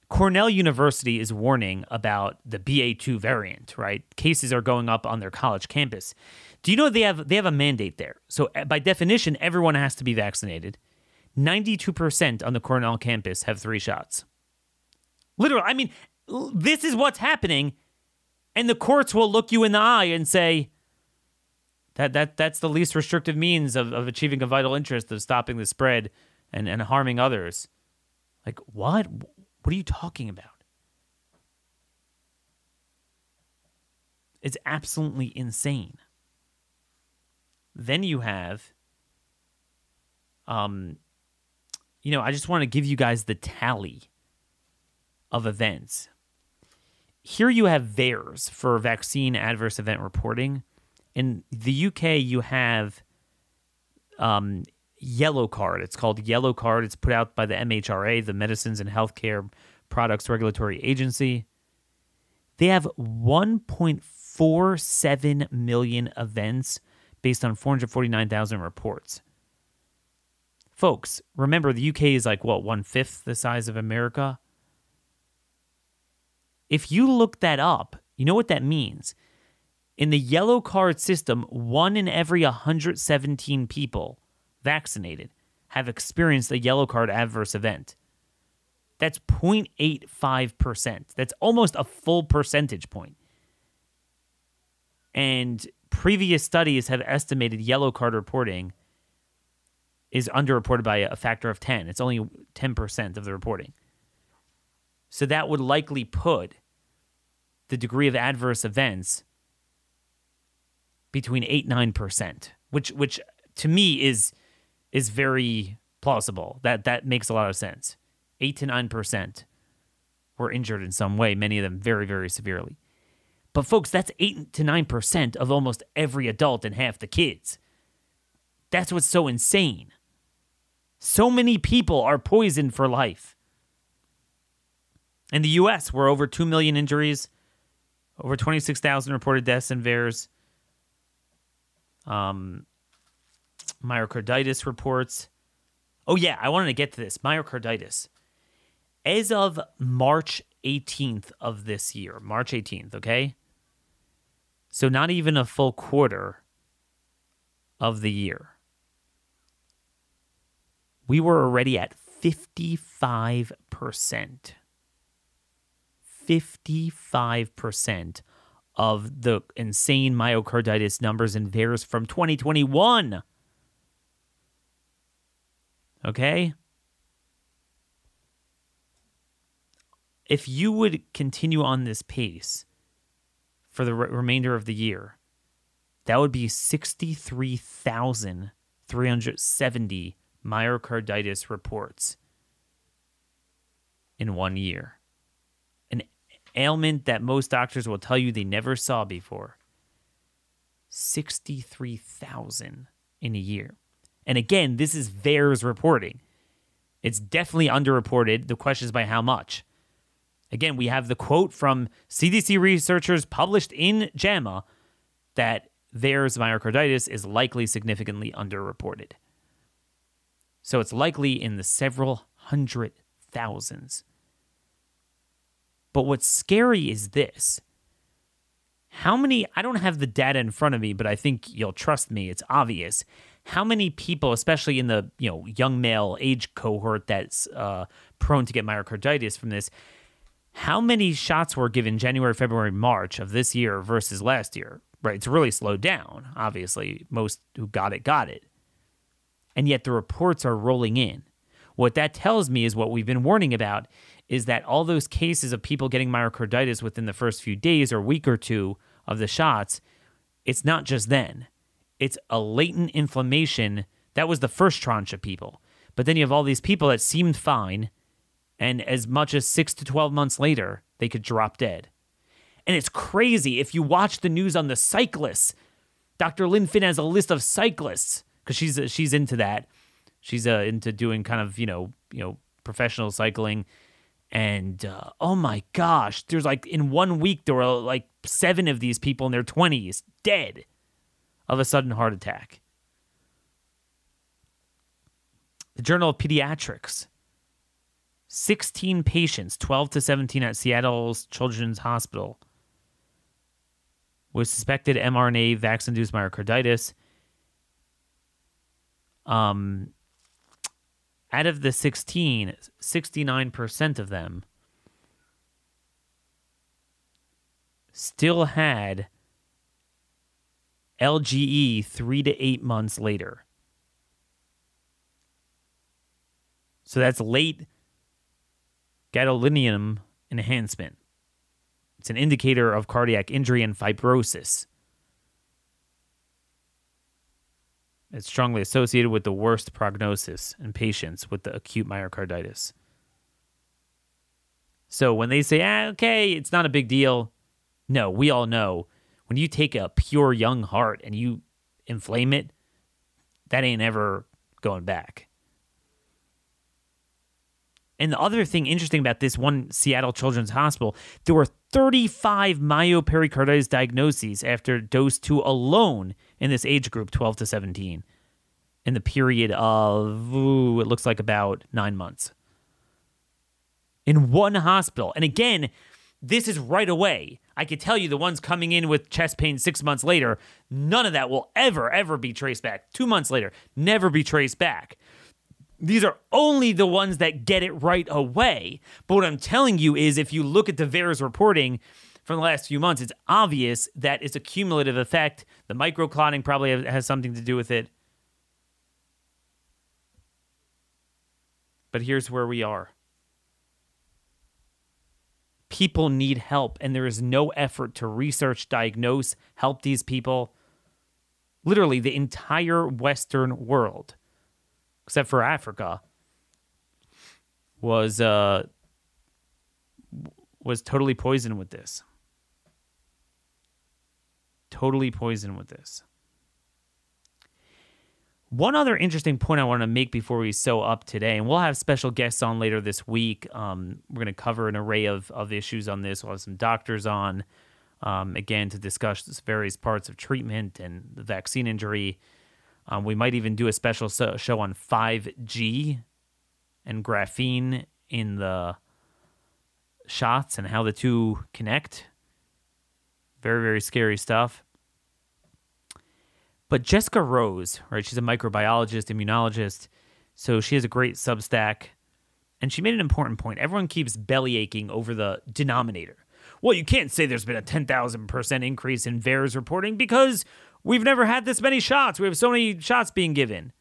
Cornell University is warning about the BA2 variant, right? Cases are going up on their college campus. Do you know they have they have a mandate there? So uh, by definition everyone has to be vaccinated. 92% on the Cornell campus have 3 shots. Literally, I mean, this is what's happening and the courts will look you in the eye and say that that that's the least restrictive means of, of achieving a vital interest of stopping the spread and, and harming others. Like what? What are you talking about? It's absolutely insane. Then you have um you know, I just want to give you guys the tally of events. Here you have VAERS for vaccine adverse event reporting. In the UK, you have um, Yellow Card. It's called Yellow Card. It's put out by the MHRA, the Medicines and Healthcare Products Regulatory Agency. They have 1.47 million events based on 449,000 reports. Folks, remember the UK is like what, one fifth the size of America? If you look that up, you know what that means. In the yellow card system, one in every 117 people vaccinated have experienced a yellow card adverse event. That's 0.85%. That's almost a full percentage point. And previous studies have estimated yellow card reporting is underreported by a factor of 10. It's only 10% of the reporting. So that would likely put the degree of adverse events between 8 9%, which which to me is is very plausible. That that makes a lot of sense. 8 to 9% were injured in some way, many of them very very severely. But folks, that's 8 to 9% of almost every adult and half the kids. That's what's so insane. So many people are poisoned for life. In the US, we're over 2 million injuries, over 26,000 reported deaths in VAERS. Um, myocarditis reports. Oh, yeah, I wanted to get to this myocarditis. As of March 18th of this year, March 18th, okay? So, not even a full quarter of the year we were already at 55%. 55% of the insane myocarditis numbers in VAERS from 2021. Okay? If you would continue on this pace for the re- remainder of the year, that would be 63,370 myocarditis reports in one year. An ailment that most doctors will tell you they never saw before. 63,000 in a year. And again, this is VAERS reporting. It's definitely underreported. The question is by how much. Again, we have the quote from CDC researchers published in JAMA that VAERS myocarditis is likely significantly underreported. So it's likely in the several hundred thousands. But what's scary is this. How many, I don't have the data in front of me, but I think you'll trust me, it's obvious. How many people, especially in the you know young male age cohort that's uh, prone to get myocarditis from this, how many shots were given January, February, March of this year versus last year? Right, it's really slowed down. Obviously, most who got it got it and yet the reports are rolling in. What that tells me is what we've been warning about is that all those cases of people getting myocarditis within the first few days or week or two of the shots, it's not just then. It's a latent inflammation. That was the first tranche of people. But then you have all these people that seemed fine, and as much as six to 12 months later, they could drop dead. And it's crazy if you watch the news on the cyclists. Dr. Lynn Finn has a list of cyclists because she's she's into that. She's uh, into doing kind of you know you know professional cycling and uh, oh my gosh, there's like in one week, there were like seven of these people in their 20s dead of a sudden heart attack. The Journal of Pediatrics 16 patients, 12 to 17 at Seattle's Children's Hospital, with suspected mRNA vaccine induced myocarditis. Um, out of the 16, 69% of them still had LGE three to eight months later. So that's late gadolinium enhancement. It's an indicator of cardiac injury and fibrosis. It's strongly associated with the worst prognosis in patients with the acute myocarditis. So when they say, ah, okay, it's not a big deal, no, we all know when you take a pure young heart and you inflame it, that ain't ever going back. And the other thing interesting about this one Seattle Children's Hospital, there were 35 myopericarditis diagnoses after dose 2 alone in this age group, 12 to 17, in the period of, ooh, it looks like about nine months. In one hospital. And again, this is right away. I could tell you the ones coming in with chest pain six months later, none of that will ever, ever be traced back. Two months later, never be traced back. These are only the ones that get it right away. But what I'm telling you is if you look at the VAERS reporting from the last few months, it's obvious that it's a cumulative effect. The microclotting probably has something to do with it. But here's where we are people need help, and there is no effort to research, diagnose, help these people. Literally, the entire Western world except for Africa, was uh, was totally poisoned with this. Totally poisoned with this. One other interesting point I want to make before we sew up today, and we'll have special guests on later this week. Um, we're going to cover an array of, of issues on this. We'll have some doctors on, um, again, to discuss various parts of treatment and the vaccine injury. Um, we might even do a special show on 5G and graphene in the shots and how the two connect. Very, very scary stuff. But Jessica Rose, right? She's a microbiologist, immunologist. So she has a great Substack. And she made an important point. Everyone keeps belly aching over the denominator. Well, you can't say there's been a 10,000% increase in VAERS reporting because We've never had this many shots. We have so many shots being given.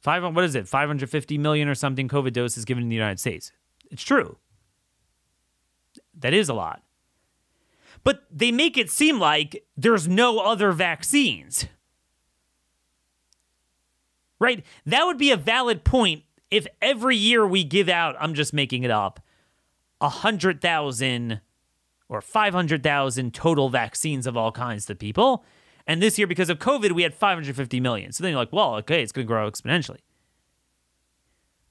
Five, what is it? 550 million or something COVID doses given in the United States. It's true. That is a lot. But they make it seem like there's no other vaccines. Right? That would be a valid point if every year we give out, I'm just making it up, 100,000 or 500,000 total vaccines of all kinds to people. And this year, because of COVID, we had 550 million. So then you're like, well, okay, it's going to grow exponentially.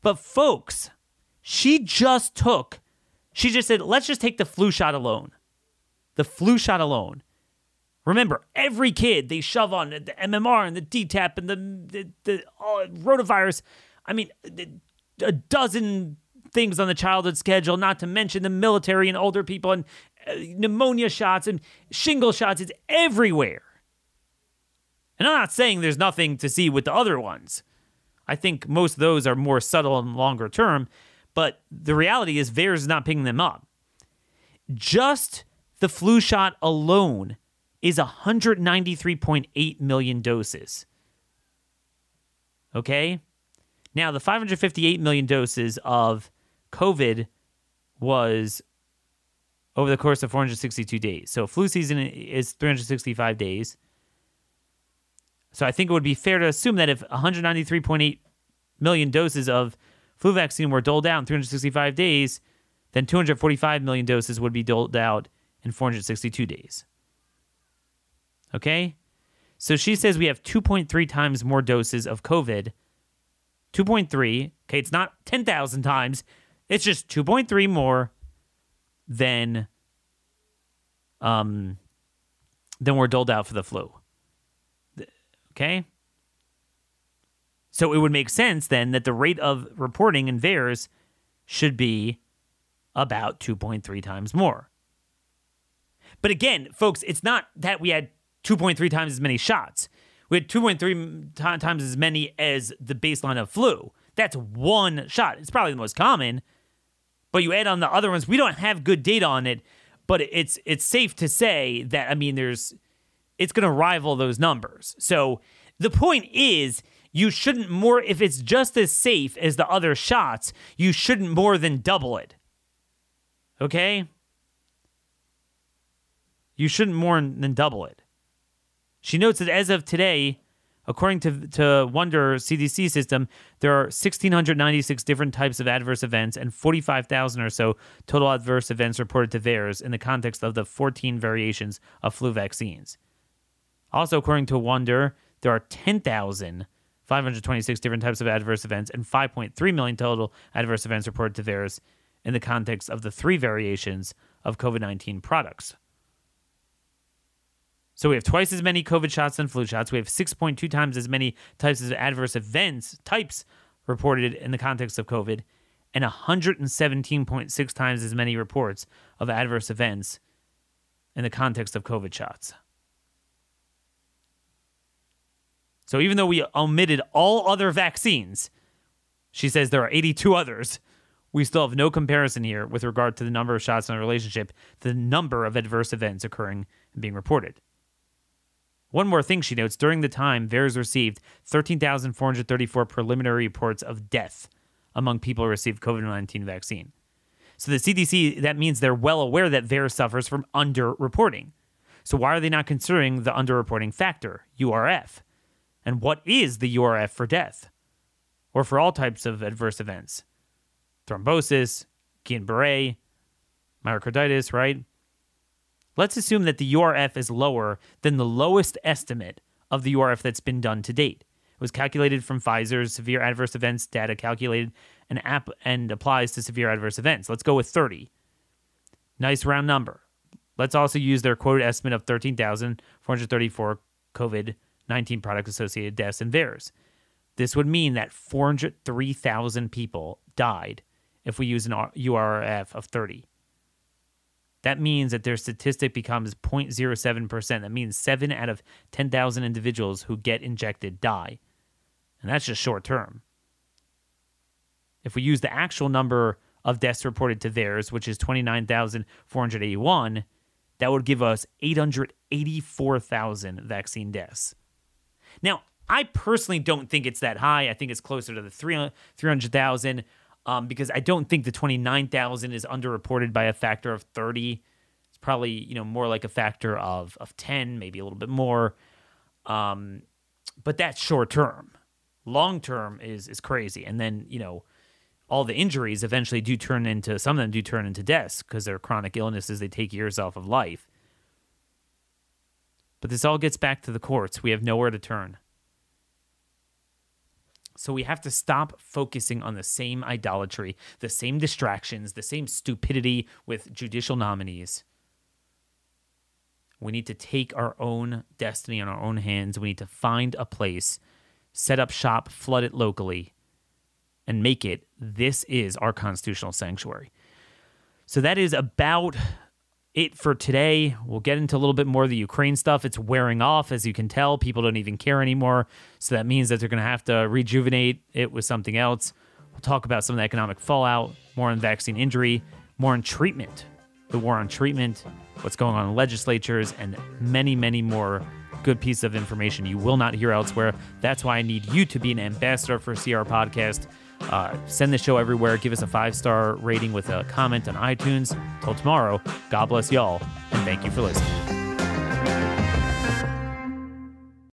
But folks, she just took, she just said, let's just take the flu shot alone. The flu shot alone. Remember, every kid they shove on the MMR and the DTaP and the, the, the rotavirus. I mean, a dozen things on the childhood schedule, not to mention the military and older people and uh, pneumonia shots and shingle shots. It's everywhere. And I'm not saying there's nothing to see with the other ones. I think most of those are more subtle and longer term, but the reality is VAERS is not picking them up. Just the flu shot alone is 193.8 million doses. Okay? Now, the 558 million doses of COVID was over the course of 462 days. So flu season is 365 days. So I think it would be fair to assume that if 193.8 million doses of flu vaccine were doled out in 365 days, then 245 million doses would be doled out in 462 days. Okay? So she says we have 2.3 times more doses of COVID. 2.3. Okay, it's not 10,000 times. It's just 2.3 more than um than were doled out for the flu. Okay? So it would make sense then that the rate of reporting in VAERS should be about 2.3 times more. But again, folks, it's not that we had 2.3 times as many shots. We had 2.3 times as many as the baseline of flu. That's one shot. It's probably the most common. But you add on the other ones, we don't have good data on it, but it's it's safe to say that I mean there's it's going to rival those numbers. So the point is you shouldn't more if it's just as safe as the other shots, you shouldn't more than double it. Okay? You shouldn't more than double it. She notes that as of today, according to, to Wonder CDC system, there are 1,696 different types of adverse events and 45,000 or so total adverse events reported to VAERS in the context of the 14 variations of flu vaccines. Also, according to Wonder, there are 10,526 different types of adverse events and 5.3 million total adverse events reported to VAERS in the context of the three variations of COVID 19 products. So we have twice as many COVID shots than flu shots. We have 6.2 times as many types of adverse events types reported in the context of COVID, and 117.6 times as many reports of adverse events in the context of COVID shots. So even though we omitted all other vaccines, she says there are 82 others. We still have no comparison here with regard to the number of shots in relationship to the number of adverse events occurring and being reported. One more thing she notes during the time, VAERS received 13,434 preliminary reports of death among people who received COVID 19 vaccine. So the CDC, that means they're well aware that VAERS suffers from underreporting. So why are they not considering the underreporting factor, URF? And what is the URF for death? Or for all types of adverse events? Thrombosis, Guillain Barre, myocarditis, right? Let's assume that the URF is lower than the lowest estimate of the URF that's been done to date. It was calculated from Pfizer's severe adverse events data calculated and app and applies to severe adverse events. Let's go with 30. Nice round number. Let's also use their quoted estimate of 13,434 COVID 19 product associated deaths and VAERS. This would mean that 403,000 people died if we use an URF of 30 that means that their statistic becomes 0.07%. That means seven out of 10,000 individuals who get injected die. And that's just short term. If we use the actual number of deaths reported to VAERS, which is 29,481, that would give us 884,000 vaccine deaths. Now, I personally don't think it's that high. I think it's closer to the 300,000 um, because I don't think the 29,000 is underreported by a factor of 30. It's probably, you know, more like a factor of, of 10, maybe a little bit more. Um, but that's short term. Long term is, is crazy. And then, you know, all the injuries eventually do turn into, some of them do turn into deaths because they're chronic illnesses. They take years off of life. But this all gets back to the courts. We have nowhere to turn. So we have to stop focusing on the same idolatry, the same distractions, the same stupidity with judicial nominees. We need to take our own destiny in our own hands. We need to find a place, set up shop, flood it locally, and make it this is our constitutional sanctuary. So that is about it for today. We'll get into a little bit more of the Ukraine stuff. It's wearing off, as you can tell. People don't even care anymore. So that means that they're going to have to rejuvenate it with something else. We'll talk about some of the economic fallout, more on vaccine injury, more on treatment, the war on treatment, what's going on in legislatures, and many, many more good pieces of information you will not hear elsewhere. That's why I need you to be an ambassador for CR Podcast Uh, send the show everywhere. Give us a five star rating with a comment on iTunes. Till tomorrow, God bless y'all, and thank you for listening.